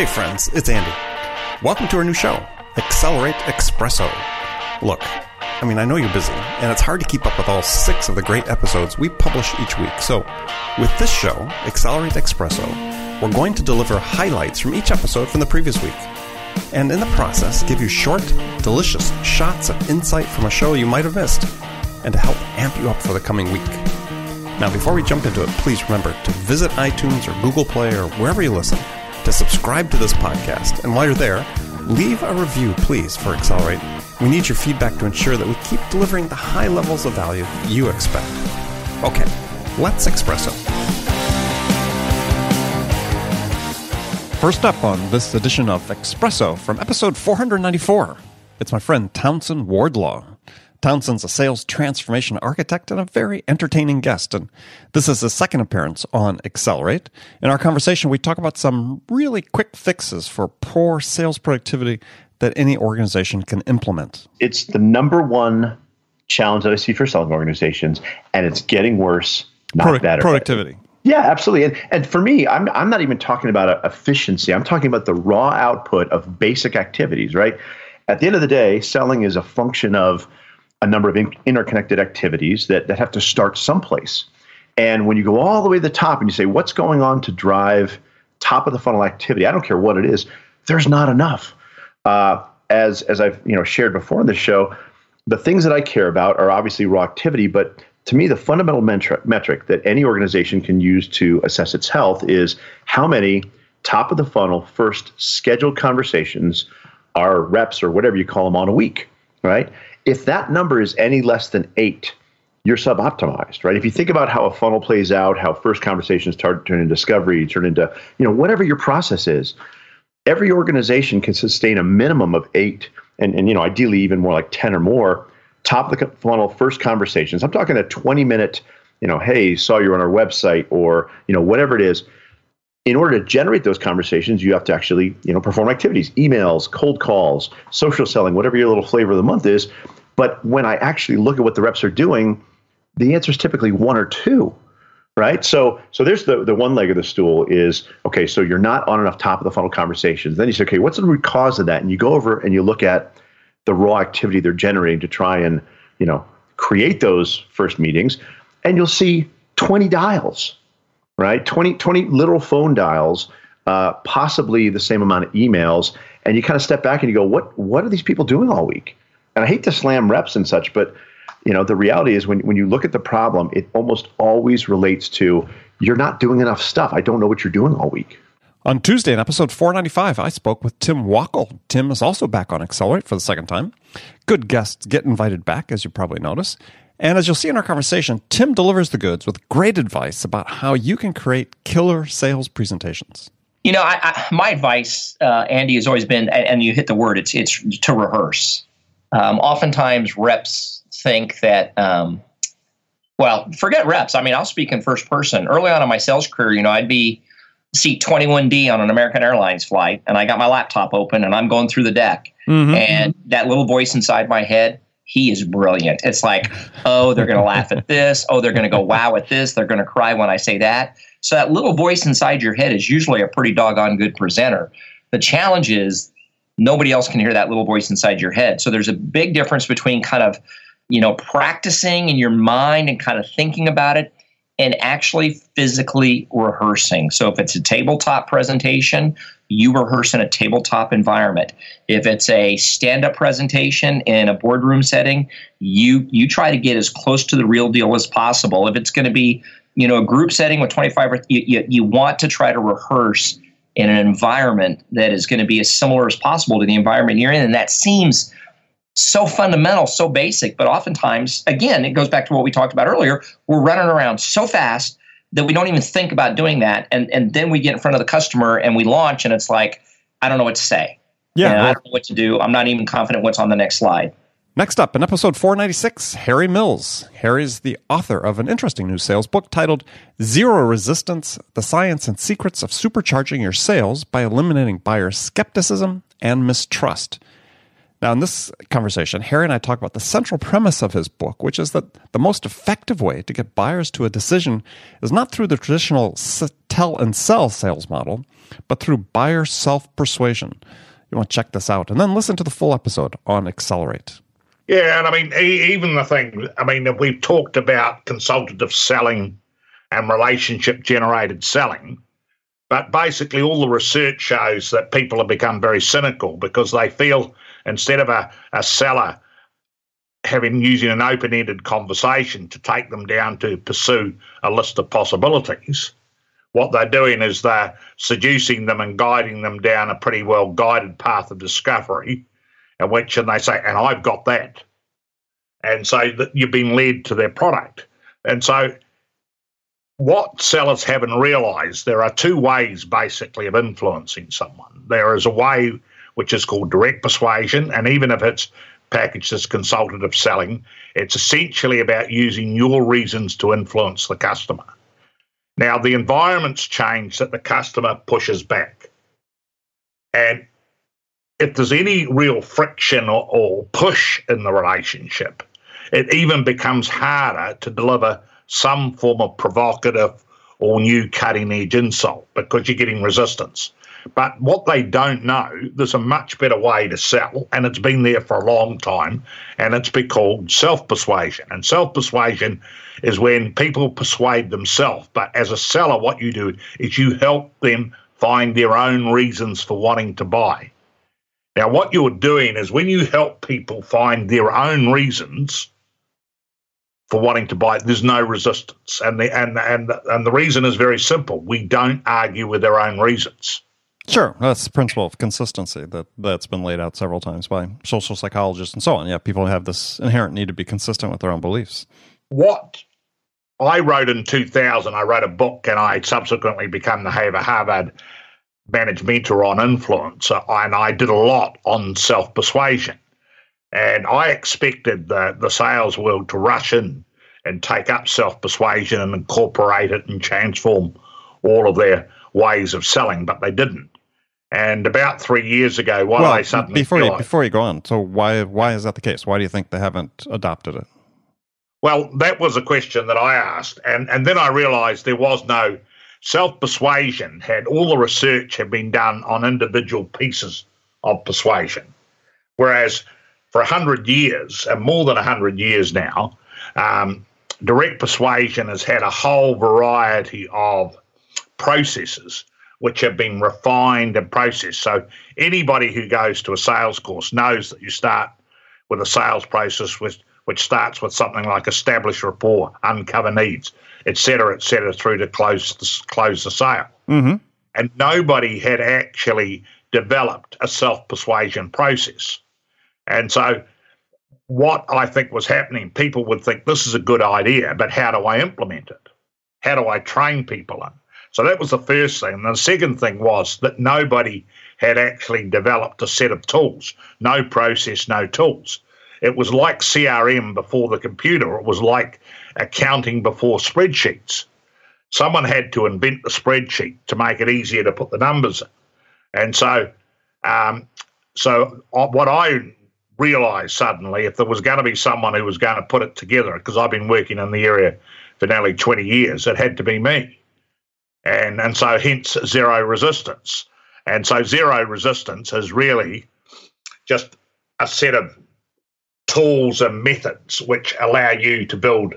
Hey, friends, it's Andy. Welcome to our new show, Accelerate Espresso. Look, I mean, I know you're busy, and it's hard to keep up with all six of the great episodes we publish each week. So, with this show, Accelerate Espresso, we're going to deliver highlights from each episode from the previous week. And in the process, give you short, delicious shots of insight from a show you might have missed, and to help amp you up for the coming week. Now, before we jump into it, please remember to visit iTunes or Google Play or wherever you listen to subscribe to this podcast. And while you're there, leave a review, please, for Accelerate. We need your feedback to ensure that we keep delivering the high levels of value you expect. Okay, let's Expresso. First up on this edition of Expresso from episode 494, it's my friend Townsend Wardlaw. Townsend's a sales transformation architect and a very entertaining guest. And this is his second appearance on Accelerate. In our conversation, we talk about some really quick fixes for poor sales productivity that any organization can implement. It's the number one challenge that I see for selling organizations, and it's getting worse, not Pro- better. Productivity. Yeah, absolutely. And, and for me, I'm, I'm not even talking about efficiency. I'm talking about the raw output of basic activities, right? At the end of the day, selling is a function of a number of in- interconnected activities that, that have to start someplace. And when you go all the way to the top and you say, what's going on to drive top of the funnel activity? I don't care what it is, there's not enough. Uh, as, as I've you know shared before in the show, the things that I care about are obviously raw activity, but to me, the fundamental metric that any organization can use to assess its health is how many top of the funnel first scheduled conversations are reps or whatever you call them on a week, right? If that number is any less than eight, you're suboptimized, right? If you think about how a funnel plays out, how first conversations start turn into discovery, turn into, you know, whatever your process is, every organization can sustain a minimum of eight and, and you know, ideally even more like 10 or more top of the funnel first conversations. I'm talking a 20 minute, you know, hey, saw you on our website or, you know, whatever it is. In order to generate those conversations, you have to actually, you know, perform activities, emails, cold calls, social selling, whatever your little flavor of the month is. But when I actually look at what the reps are doing, the answer is typically one or two, right? So, so there's the the one leg of the stool is okay. So you're not on enough top of the funnel conversations. Then you say, okay, what's the root cause of that? And you go over and you look at the raw activity they're generating to try and you know create those first meetings, and you'll see 20 dials, right? 20 20 literal phone dials, uh, possibly the same amount of emails, and you kind of step back and you go, what what are these people doing all week? and I hate to slam reps and such, but you know the reality is when when you look at the problem, it almost always relates to you're not doing enough stuff. I don't know what you're doing all week. On Tuesday in episode 495, I spoke with Tim Wackel. Tim is also back on Accelerate for the second time. Good guests get invited back, as you probably notice. And as you'll see in our conversation, Tim delivers the goods with great advice about how you can create killer sales presentations. You know, I, I, my advice, uh, Andy, has always been, and, you hit the word, it's it's to rehearse. Um, oftentimes, reps think that, um, well, forget reps. I mean, I'll speak in first person. Early on in my sales career, you know, I'd be seat 21D on an American Airlines flight, and I got my laptop open and I'm going through the deck. Mm-hmm. And that little voice inside my head, he is brilliant. It's like, oh, they're going to laugh at this. Oh, they're going to go wow at this. They're going to cry when I say that. So that little voice inside your head is usually a pretty doggone good presenter. The challenge is nobody else can hear that little voice inside your head. So there's a big difference between kind of, you know, practicing in your mind and kind of thinking about it and actually physically rehearsing. So if it's a tabletop presentation, you rehearse in a tabletop environment. If it's a stand-up presentation in a boardroom setting, you you try to get as close to the real deal as possible. If it's going to be, you know, a group setting with 25 you, you, you want to try to rehearse in an environment that is going to be as similar as possible to the environment you're in. And that seems so fundamental, so basic, but oftentimes, again, it goes back to what we talked about earlier. We're running around so fast that we don't even think about doing that. And, and then we get in front of the customer and we launch, and it's like, I don't know what to say. Yeah. I don't know what to do. I'm not even confident what's on the next slide. Next up, in episode 496, Harry Mills. Harry's the author of an interesting new sales book titled Zero Resistance The Science and Secrets of Supercharging Your Sales by Eliminating Buyer Skepticism and Mistrust. Now, in this conversation, Harry and I talk about the central premise of his book, which is that the most effective way to get buyers to a decision is not through the traditional tell and sell sales model, but through buyer self persuasion. You want to check this out and then listen to the full episode on Accelerate. Yeah, and I mean, even the thing, I mean, we've talked about consultative selling and relationship generated selling, but basically, all the research shows that people have become very cynical because they feel instead of a, a seller having using an open ended conversation to take them down to pursue a list of possibilities, what they're doing is they're seducing them and guiding them down a pretty well guided path of discovery, in which and they say, and I've got that. And so that you've been led to their product. And so what sellers haven't realized, there are two ways basically of influencing someone. There is a way which is called direct persuasion, and even if it's packaged as consultative selling, it's essentially about using your reasons to influence the customer. Now, the environment's changed that the customer pushes back. And if there's any real friction or, or, push in the relationship, it even becomes harder to deliver some form of provocative or new cutting edge insult because you're getting resistance. But what they don't know, there's a much better way to sell, and it's been there for a long time, and it's been called self persuasion. And self persuasion is when people persuade themselves. But as a seller, what you do is you help them find their own reasons for wanting to buy. Now, what you're doing is when you help people find their own reasons for wanting to buy, there's no resistance, and the and and and the reason is very simple: we don't argue with our own reasons. Sure, that's the principle of consistency that that's been laid out several times by social psychologists and so on. Yeah, people have this inherent need to be consistent with their own beliefs. What I wrote in 2000, I wrote a book, and I subsequently became the Haver Harvard managed mentor on influence, and I did a lot on self persuasion. And I expected the, the sales world to rush in and take up self persuasion and incorporate it and transform all of their ways of selling, but they didn't. And about three years ago, why well, I suddenly before you, before you go on, so why why is that the case? Why do you think they haven't adopted it? Well, that was a question that I asked, and and then I realised there was no self persuasion. Had all the research had been done on individual pieces of persuasion, whereas for a hundred years and more than a hundred years now, um, direct persuasion has had a whole variety of processes which have been refined and processed. So anybody who goes to a sales course knows that you start with a sales process which, which starts with something like establish rapport, uncover needs, et cetera, et cetera, through to close the, close the sale. Mm-hmm. And nobody had actually developed a self persuasion process. And so what I think was happening, people would think this is a good idea, but how do I implement it? How do I train people in? So that was the first thing. And the second thing was that nobody had actually developed a set of tools, no process, no tools. It was like CRM before the computer, it was like accounting before spreadsheets. Someone had to invent the spreadsheet to make it easier to put the numbers in. And so, um, so what I realized suddenly, if there was going to be someone who was going to put it together, because I've been working in the area for nearly 20 years, it had to be me and and so hence zero resistance. And so zero resistance is really just a set of tools and methods which allow you to build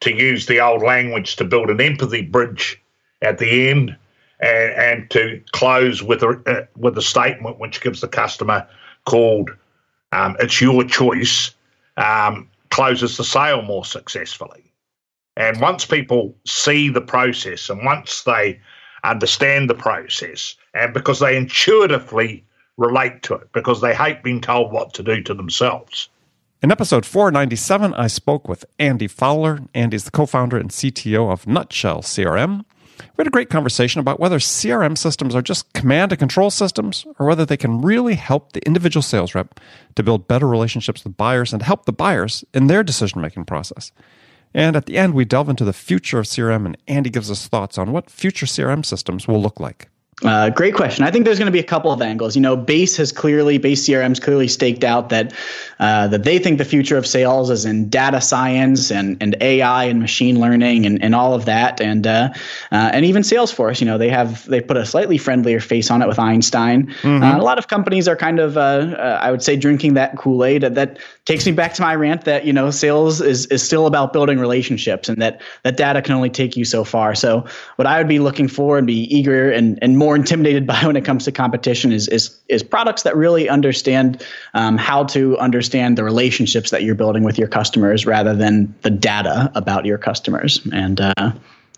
to use the old language to build an empathy bridge at the end and, and to close with a uh, with a statement which gives the customer called um, "It's your choice," um, closes the sale more successfully. And once people see the process and once they understand the process, and because they intuitively relate to it, because they hate being told what to do to themselves. In episode 497, I spoke with Andy Fowler. Andy's the co founder and CTO of Nutshell CRM. We had a great conversation about whether CRM systems are just command and control systems or whether they can really help the individual sales rep to build better relationships with buyers and help the buyers in their decision making process. And at the end, we delve into the future of CRM, and Andy gives us thoughts on what future CRM systems will look like. Uh, great question. I think there's going to be a couple of angles. You know, Base has clearly, Base CRM's clearly staked out that uh, that they think the future of sales is in data science and, and AI and machine learning and, and all of that, and uh, uh and even Salesforce. You know, they have they put a slightly friendlier face on it with Einstein. Mm-hmm. Uh, a lot of companies are kind of, uh, I would say, drinking that Kool Aid. That takes me back to my rant that you know, sales is is still about building relationships, and that that data can only take you so far. So, what I would be looking for and be eager and and more intimidated by when it comes to competition is is is products that really understand um, how to understand the relationships that you're building with your customers rather than the data about your customers. And uh,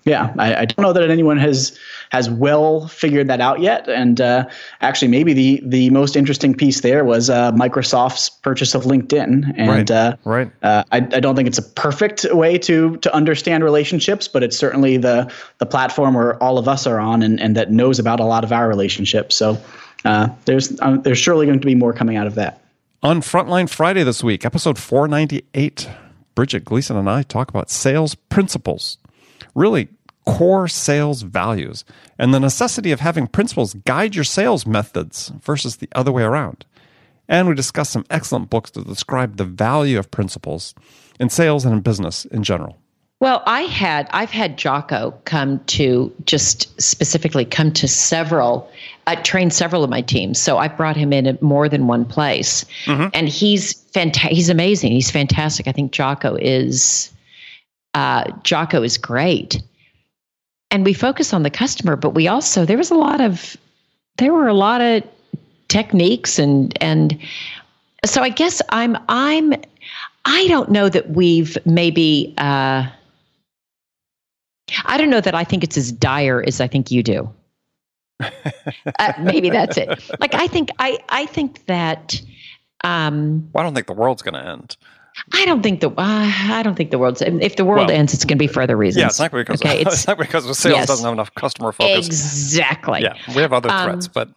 yeah, I, I, don't know that anyone has has well figured that out yet. And uh, actually, maybe the the most interesting piece there was uh, Microsoft's purchase of LinkedIn. And right, uh, right. Uh, I, I don't think it's a perfect way to to understand relationships, but it's certainly the the platform where all of us are on and, and that knows about a lot of our relationships. So uh, there's uh, there's surely going to be more coming out of that. On Frontline Friday this week, episode 498, Bridget Gleason and I talk about sales principles. Really core sales values and the necessity of having principles guide your sales methods versus the other way around. And we discuss some excellent books to describe the value of principles in sales and in business in general. Well, I had I've had Jocko come to just specifically come to several I uh, trained several of my teams, so I brought him in at more than one place, mm-hmm. and he's fantastic. He's amazing. He's fantastic. I think Jocko is uh, Jocko is great and we focus on the customer, but we also there was a lot of there were a lot of techniques and and so I guess I'm I'm I don't know that we've maybe uh, I don't know that I think it's as dire as I think you do. uh, maybe that's it. Like I think I I think that. Um, well, I don't think the world's going to end. I don't think the uh, I don't think the world's if the world well, ends, it's going to be for other reasons. Yeah, it's not because okay, it's, it's not because sales yes, doesn't have enough customer focus. Exactly. Yeah, we have other um, threats, but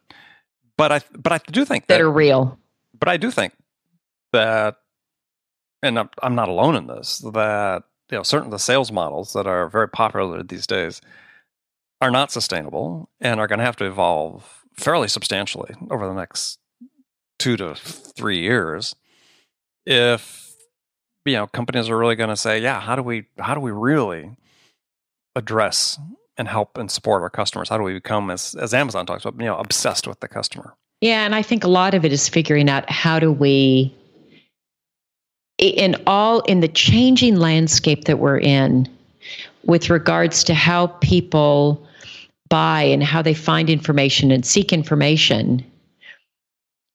but I but I do think that, that are real. But I do think that, and I'm, I'm not alone in this. That you know, certain the sales models that are very popular these days are not sustainable and are going to have to evolve fairly substantially over the next two to three years if you know companies are really going to say yeah how do we how do we really address and help and support our customers? How do we become as as amazon talks about you know obsessed with the customer? Yeah and i think a lot of it is figuring out how do we in all in the changing landscape that we're in with regards to how people buy and how they find information and seek information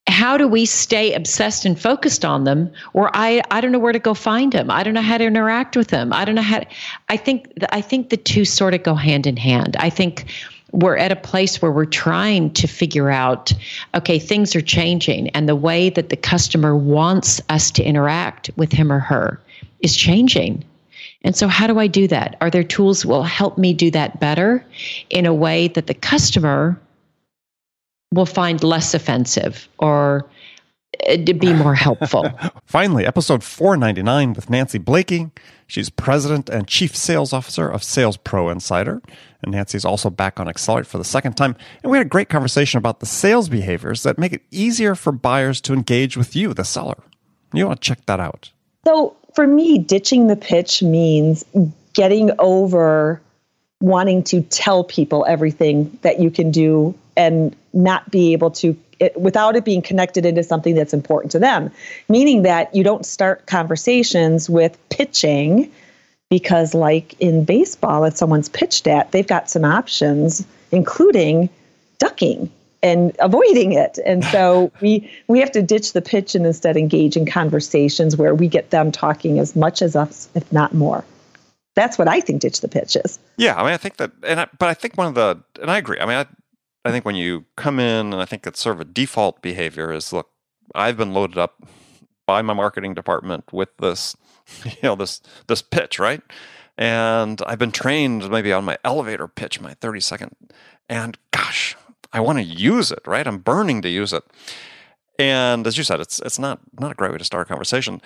how do we stay obsessed and focused on them? Or i i don't know where to go find them. I don't know how to interact with them. I don't know how to, i think i think the two sort of go hand in hand. I think we're at a place where we're trying to figure out okay things are changing and the way that the customer wants us to interact with him or her is changing. And so how do i do that? Are there tools that will help me do that better in a way that the customer will find less offensive or uh, to be more helpful. Finally, episode 499 with Nancy Bleeke. She's president and chief sales officer of Sales Pro Insider. And Nancy's also back on Accelerate for the second time. And we had a great conversation about the sales behaviors that make it easier for buyers to engage with you, the seller. You want to check that out. So, for me, ditching the pitch means getting over wanting to tell people everything that you can do and not be able to it, without it being connected into something that's important to them. Meaning that you don't start conversations with pitching because like in baseball if someone's pitched at they've got some options including ducking and avoiding it. And so we we have to ditch the pitch and instead engage in conversations where we get them talking as much as us if not more. That's what i think ditch the pitch is yeah i mean i think that and I, but i think one of the and i agree. I mean I, I think when you come in, and I think it's sort of a default behavior is look, I've been loaded up by my marketing department with this, you know, this this pitch, right? And I've been trained maybe on my elevator pitch, my 30 second, and gosh, I want to use it, right? I'm burning to use it. And as you said, it's it's not not a great way to start a conversation.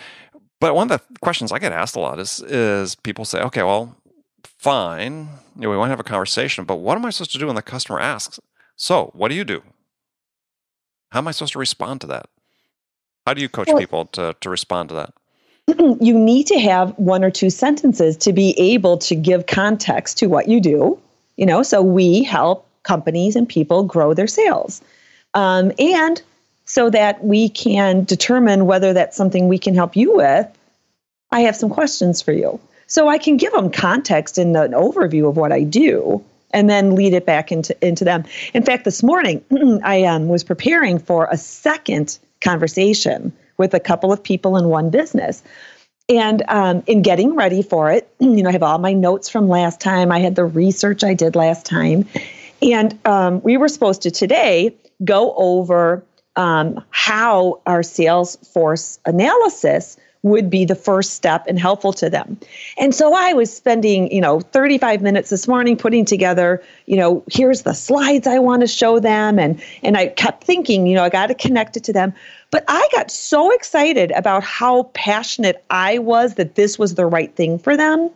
But one of the questions I get asked a lot is is people say, okay, well, fine, you know, we want to have a conversation, but what am I supposed to do when the customer asks? So, what do you do? How am I supposed to respond to that? How do you coach Well- people to, to respond to that? you need to have one or two sentences to be able to give context to what you do. You know, so we help companies and people grow their sales. Um, and so that we can determine whether that's something we can help you with, I have some questions for you. So I can give them context and an overview of what I do and then lead it back into, into them. In fact, this morning I um, was preparing for a second conversation with a couple of people in one business. And um, in getting ready for it, you know, I have all my notes from last time. I had the research I did last time. And um, we were supposed to today go over um, how our sales force analysis would be the first step and helpful to them. And so I was spending, you know, 35 minutes this morning putting together, you know, here's the slides I want to show them and and I kept thinking, you know, I got to connect it to them. But I got so excited about how passionate I was that this was the right thing for them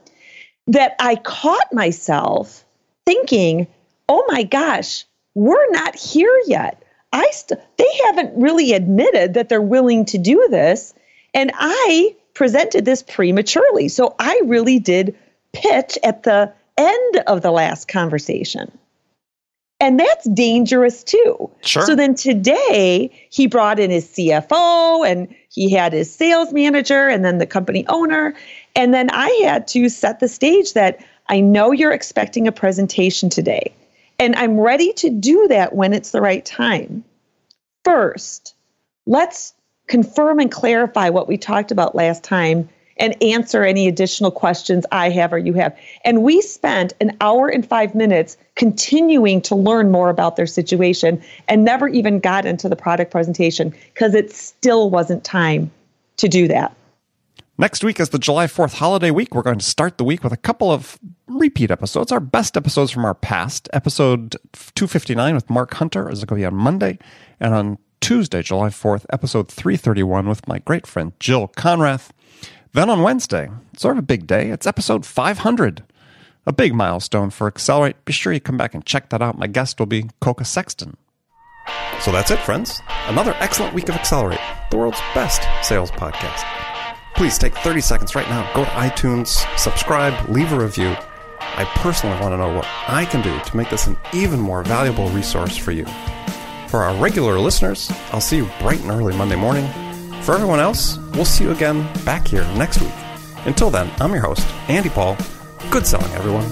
that I caught myself thinking, "Oh my gosh, we're not here yet." I st- they haven't really admitted that they're willing to do this, and I presented this prematurely. So I really did pitch at the end of the last conversation. And that's dangerous too. Sure. So then today he brought in his CFO and he had his sales manager and then the company owner. And then I had to set the stage that I know you're expecting a presentation today. And I'm ready to do that when it's the right time. First, let's confirm and clarify what we talked about last time and answer any additional questions I have or you have. And we spent an hour and five minutes continuing to learn more about their situation and never even got into the product presentation because it still wasn't time to do that. Next week is the July 4th holiday week. We're going to start the week with a couple of repeat episodes, our best episodes from our past. Episode 259 with Mark Hunter is going to be on Monday. And on Tuesday, July 4th, episode 331 with my great friend Jill Konrath. Then on Wednesday, sort of a big day, it's episode 500, a big milestone for Accelerate. Be sure you come back and check that out. My guest will be Koka Sexton. So that's it, friends. Another excellent week of Accelerate, the world's best sales podcast. Please take 30 seconds right now, go to iTunes, subscribe, leave a review. I personally want to know what I can do to make this an even more valuable resource for you. For our regular listeners, I'll see you bright and early Monday morning. For everyone else, we'll see you again back here next week. Until then, I'm your host, Andy Paul. Good selling, everyone.